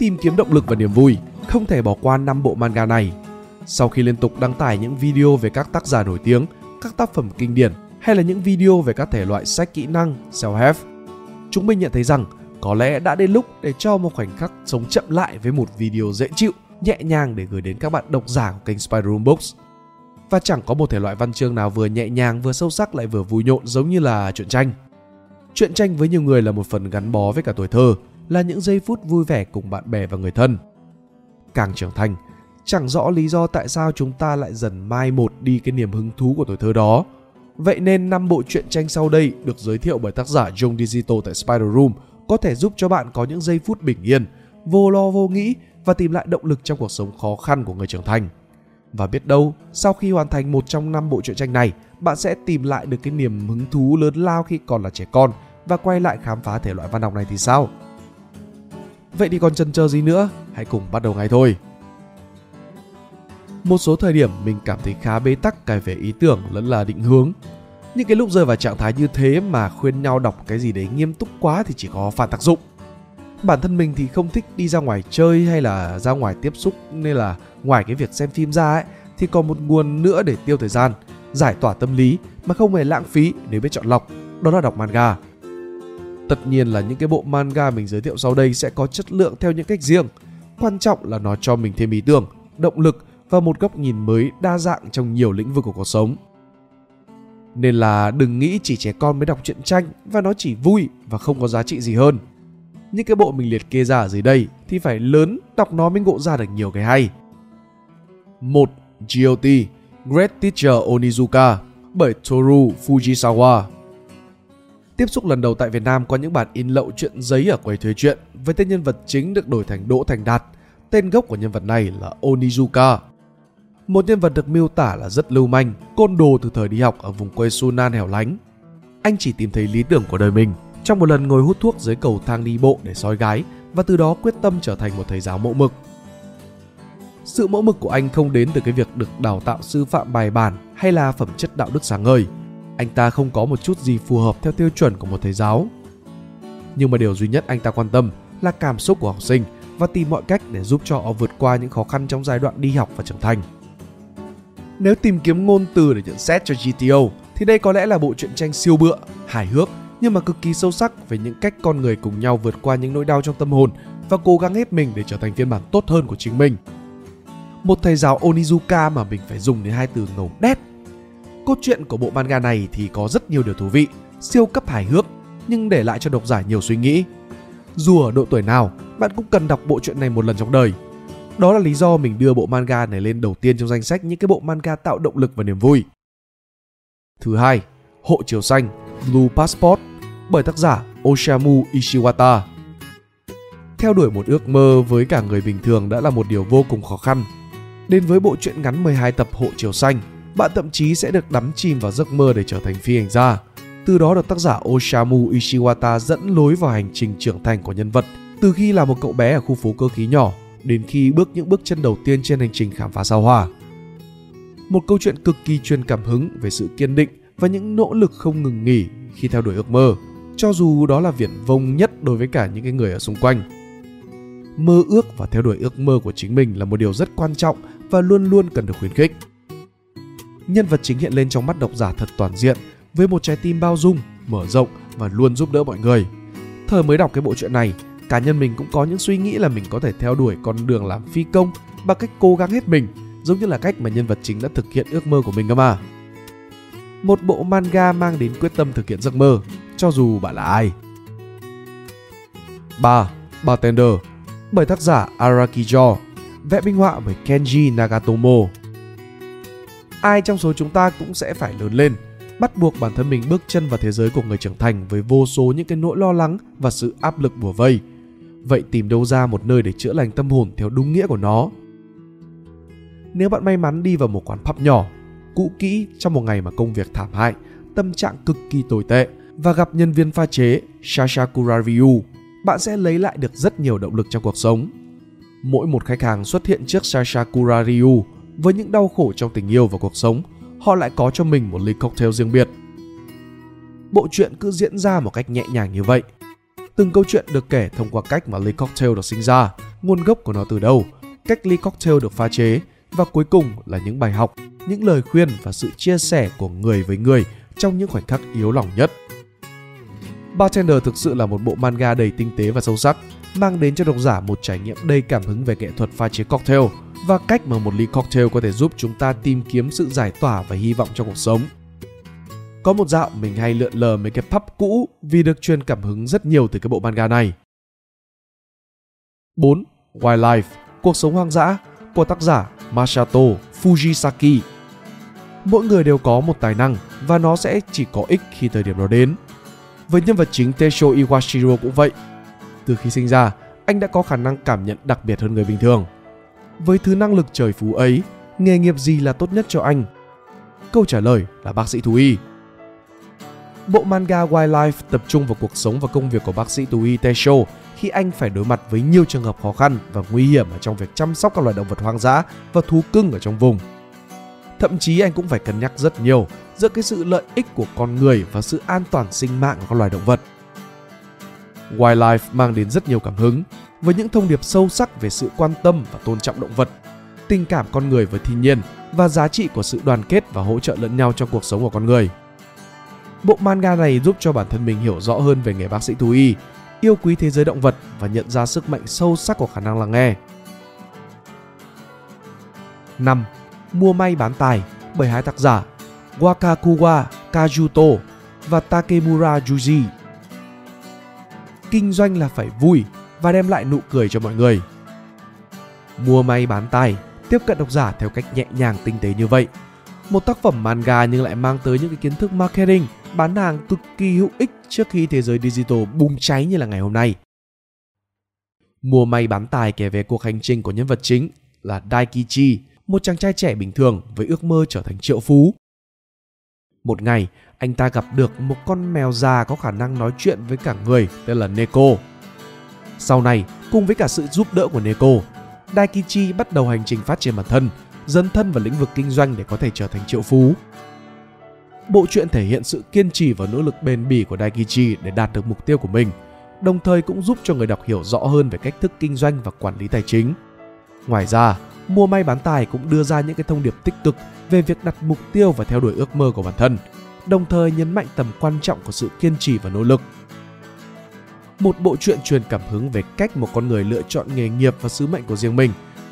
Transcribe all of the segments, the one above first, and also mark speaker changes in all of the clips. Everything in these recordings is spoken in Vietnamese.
Speaker 1: tìm kiếm động lực và niềm vui, không thể bỏ qua năm bộ manga này. Sau khi liên tục đăng tải những video về các tác giả nổi tiếng, các tác phẩm kinh điển hay là những video về các thể loại sách kỹ năng, self-help, chúng mình nhận thấy rằng có lẽ đã đến lúc để cho một khoảnh khắc sống chậm lại với một video dễ chịu, nhẹ nhàng để gửi đến các bạn độc giả của kênh Spider Room Books. Và chẳng có một thể loại văn chương nào vừa nhẹ nhàng vừa sâu sắc lại vừa vui nhộn giống như là truyện tranh. Truyện tranh với nhiều người là một phần gắn bó với cả tuổi thơ, là những giây phút vui vẻ cùng bạn bè và người thân. Càng trưởng thành, chẳng rõ lý do tại sao chúng ta lại dần mai một đi cái niềm hứng thú của tuổi thơ đó. Vậy nên năm bộ truyện tranh sau đây được giới thiệu bởi tác giả John Digital tại Spider Room có thể giúp cho bạn có những giây phút bình yên, vô lo vô nghĩ và tìm lại động lực trong cuộc sống khó khăn của người trưởng thành. Và biết đâu, sau khi hoàn thành một trong năm bộ truyện tranh này, bạn sẽ tìm lại được cái niềm hứng thú lớn lao khi còn là trẻ con và quay lại khám phá thể loại văn học này thì sao? Vậy thì còn chần chờ gì nữa? Hãy cùng bắt đầu ngay thôi. Một số thời điểm mình cảm thấy khá bế tắc cả về ý tưởng lẫn là định hướng. Những cái lúc rơi vào trạng thái như thế mà khuyên nhau đọc cái gì đấy nghiêm túc quá thì chỉ có phản tác dụng. Bản thân mình thì không thích đi ra ngoài chơi hay là ra ngoài tiếp xúc nên là ngoài cái việc xem phim ra ấy thì còn một nguồn nữa để tiêu thời gian, giải tỏa tâm lý mà không hề lãng phí nếu biết chọn lọc, đó là đọc manga. Tất nhiên là những cái bộ manga mình giới thiệu sau đây sẽ có chất lượng theo những cách riêng. Quan trọng là nó cho mình thêm ý tưởng, động lực và một góc nhìn mới đa dạng trong nhiều lĩnh vực của cuộc sống. Nên là đừng nghĩ chỉ trẻ con mới đọc truyện tranh và nó chỉ vui và không có giá trị gì hơn. Những cái bộ mình liệt kê ra ở dưới đây thì phải lớn đọc nó mới ngộ ra được nhiều cái hay. 1. GOT Great Teacher Onizuka bởi Toru Fujisawa Tiếp xúc lần đầu tại Việt Nam có những bản in lậu chuyện giấy ở quầy thuế chuyện với tên nhân vật chính được đổi thành Đỗ Thành Đạt. Tên gốc của nhân vật này là Onizuka. Một nhân vật được miêu tả là rất lưu manh, côn đồ từ thời đi học ở vùng quê Sunan hẻo lánh. Anh chỉ tìm thấy lý tưởng của đời mình trong một lần ngồi hút thuốc dưới cầu thang đi bộ để soi gái và từ đó quyết tâm trở thành một thầy giáo mẫu mực. Sự mẫu mực của anh không đến từ cái việc được đào tạo sư phạm bài bản hay là phẩm chất đạo đức sáng ngời. Anh ta không có một chút gì phù hợp theo tiêu chuẩn của một thầy giáo. Nhưng mà điều duy nhất anh ta quan tâm là cảm xúc của học sinh và tìm mọi cách để giúp cho họ vượt qua những khó khăn trong giai đoạn đi học và trưởng thành. Nếu tìm kiếm ngôn từ để nhận xét cho GTO thì đây có lẽ là bộ truyện tranh siêu bựa, hài hước nhưng mà cực kỳ sâu sắc về những cách con người cùng nhau vượt qua những nỗi đau trong tâm hồn và cố gắng hết mình để trở thành phiên bản tốt hơn của chính mình. Một thầy giáo Onizuka mà mình phải dùng đến hai từ ngầu đét cốt truyện của bộ manga này thì có rất nhiều điều thú vị, siêu cấp hài hước nhưng để lại cho độc giả nhiều suy nghĩ. Dù ở độ tuổi nào, bạn cũng cần đọc bộ truyện này một lần trong đời. Đó là lý do mình đưa bộ manga này lên đầu tiên trong danh sách những cái bộ manga tạo động lực và niềm vui. Thứ hai, Hộ chiếu xanh Blue Passport bởi tác giả Oshamu Ishiwata. Theo đuổi một ước mơ với cả người bình thường đã là một điều vô cùng khó khăn. Đến với bộ truyện ngắn 12 tập Hộ chiếu xanh, bạn thậm chí sẽ được đắm chìm vào giấc mơ để trở thành phi hành gia. Từ đó được tác giả Oshamu Ishiwata dẫn lối vào hành trình trưởng thành của nhân vật từ khi là một cậu bé ở khu phố cơ khí nhỏ đến khi bước những bước chân đầu tiên trên hành trình khám phá sao hỏa. Một câu chuyện cực kỳ truyền cảm hứng về sự kiên định và những nỗ lực không ngừng nghỉ khi theo đuổi ước mơ, cho dù đó là viển vông nhất đối với cả những cái người ở xung quanh. Mơ ước và theo đuổi ước mơ của chính mình là một điều rất quan trọng và luôn luôn cần được khuyến khích. Nhân vật chính hiện lên trong mắt độc giả thật toàn diện với một trái tim bao dung, mở rộng và luôn giúp đỡ mọi người. Thời mới đọc cái bộ truyện này, cá nhân mình cũng có những suy nghĩ là mình có thể theo đuổi con đường làm phi công bằng cách cố gắng hết mình, giống như là cách mà nhân vật chính đã thực hiện ước mơ của mình cơ mà một bộ manga mang đến quyết tâm thực hiện giấc mơ, cho dù bạn là ai. 3. Bartender bởi tác giả Araki Jo, vẽ minh họa bởi Kenji Nagatomo. Ai trong số chúng ta cũng sẽ phải lớn lên, bắt buộc bản thân mình bước chân vào thế giới của người trưởng thành với vô số những cái nỗi lo lắng và sự áp lực bùa vây. Vậy tìm đâu ra một nơi để chữa lành tâm hồn theo đúng nghĩa của nó? Nếu bạn may mắn đi vào một quán pub nhỏ cũ kỹ trong một ngày mà công việc thảm hại, tâm trạng cực kỳ tồi tệ và gặp nhân viên pha chế Sasha Ryu, bạn sẽ lấy lại được rất nhiều động lực trong cuộc sống. Mỗi một khách hàng xuất hiện trước Sasha Ryu với những đau khổ trong tình yêu và cuộc sống, họ lại có cho mình một ly cocktail riêng biệt. Bộ truyện cứ diễn ra một cách nhẹ nhàng như vậy. Từng câu chuyện được kể thông qua cách mà ly cocktail được sinh ra nguồn gốc của nó từ đâu, cách ly cocktail được pha chế và cuối cùng là những bài học, những lời khuyên và sự chia sẻ của người với người trong những khoảnh khắc yếu lòng nhất. Bartender thực sự là một bộ manga đầy tinh tế và sâu sắc, mang đến cho độc giả một trải nghiệm đầy cảm hứng về nghệ thuật pha chế cocktail và cách mà một ly cocktail có thể giúp chúng ta tìm kiếm sự giải tỏa và hy vọng trong cuộc sống. Có một dạo mình hay lượn lờ mấy cái pub cũ vì được truyền cảm hứng rất nhiều từ cái bộ manga này. 4. Wildlife, cuộc sống hoang dã của tác giả Masato Fujisaki. Mỗi người đều có một tài năng và nó sẽ chỉ có ích khi thời điểm đó đến. Với nhân vật chính Teisho Iwashiro cũng vậy. Từ khi sinh ra, anh đã có khả năng cảm nhận đặc biệt hơn người bình thường. Với thứ năng lực trời phú ấy, nghề nghiệp gì là tốt nhất cho anh? Câu trả lời là bác sĩ thú y. Bộ manga Wildlife tập trung vào cuộc sống và công việc của bác sĩ thú y Teisho khi anh phải đối mặt với nhiều trường hợp khó khăn và nguy hiểm ở trong việc chăm sóc các loài động vật hoang dã và thú cưng ở trong vùng. Thậm chí anh cũng phải cân nhắc rất nhiều giữa cái sự lợi ích của con người và sự an toàn sinh mạng của các loài động vật. Wildlife mang đến rất nhiều cảm hứng với những thông điệp sâu sắc về sự quan tâm và tôn trọng động vật, tình cảm con người với thiên nhiên và giá trị của sự đoàn kết và hỗ trợ lẫn nhau trong cuộc sống của con người. Bộ manga này giúp cho bản thân mình hiểu rõ hơn về nghề bác sĩ thú y, yêu quý thế giới động vật và nhận ra sức mạnh sâu sắc của khả năng lắng nghe. 5. Mua may bán tài bởi hai tác giả Wakakuwa Kajuto và Takemura Yuji. Kinh doanh là phải vui và đem lại nụ cười cho mọi người. Mua may bán tài, tiếp cận độc giả theo cách nhẹ nhàng tinh tế như vậy. Một tác phẩm manga nhưng lại mang tới những cái kiến thức marketing, bán hàng cực kỳ hữu ích trước khi thế giới digital bùng cháy như là ngày hôm nay. Mua may bán tài kể về cuộc hành trình của nhân vật chính là Daikichi, một chàng trai trẻ bình thường với ước mơ trở thành triệu phú. Một ngày, anh ta gặp được một con mèo già có khả năng nói chuyện với cả người tên là Neko. Sau này, cùng với cả sự giúp đỡ của Neko, Daikichi bắt đầu hành trình phát triển bản thân, dấn thân vào lĩnh vực kinh doanh để có thể trở thành triệu phú. Bộ truyện thể hiện sự kiên trì và nỗ lực bền bỉ của Daikichi để đạt được mục tiêu của mình, đồng thời cũng giúp cho người đọc hiểu rõ hơn về cách thức kinh doanh và quản lý tài chính. Ngoài ra, mua may bán tài cũng đưa ra những cái thông điệp tích cực về việc đặt mục tiêu và theo đuổi ước mơ của bản thân, đồng thời nhấn mạnh tầm quan trọng của sự kiên trì và nỗ lực. Một bộ truyện truyền cảm hứng về cách một con người lựa chọn nghề nghiệp và sứ mệnh của riêng mình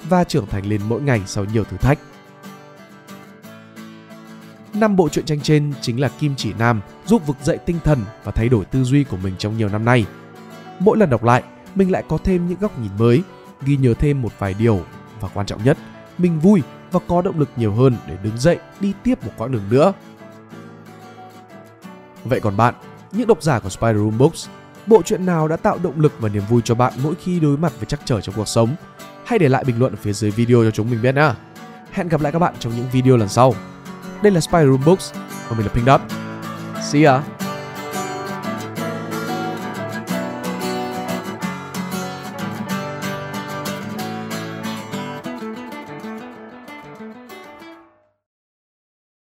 Speaker 1: và trưởng thành lên mỗi ngày sau nhiều thử thách. Năm bộ truyện tranh trên chính là kim chỉ nam giúp vực dậy tinh thần và thay đổi tư duy của mình trong nhiều năm nay. Mỗi lần đọc lại, mình lại có thêm những góc nhìn mới, ghi nhớ thêm một vài điều và quan trọng nhất, mình vui và có động lực nhiều hơn để đứng dậy đi tiếp một quãng đường nữa. Vậy còn bạn, những độc giả của Spider Room Books, bộ truyện nào đã tạo động lực và niềm vui cho bạn mỗi khi đối mặt với trắc trở trong cuộc sống? Hãy để lại bình luận ở phía dưới video cho chúng mình biết nhé. Hẹn gặp lại các bạn trong những video lần sau. Đây là Spider Room Books và mình là Pink Dot. See ya!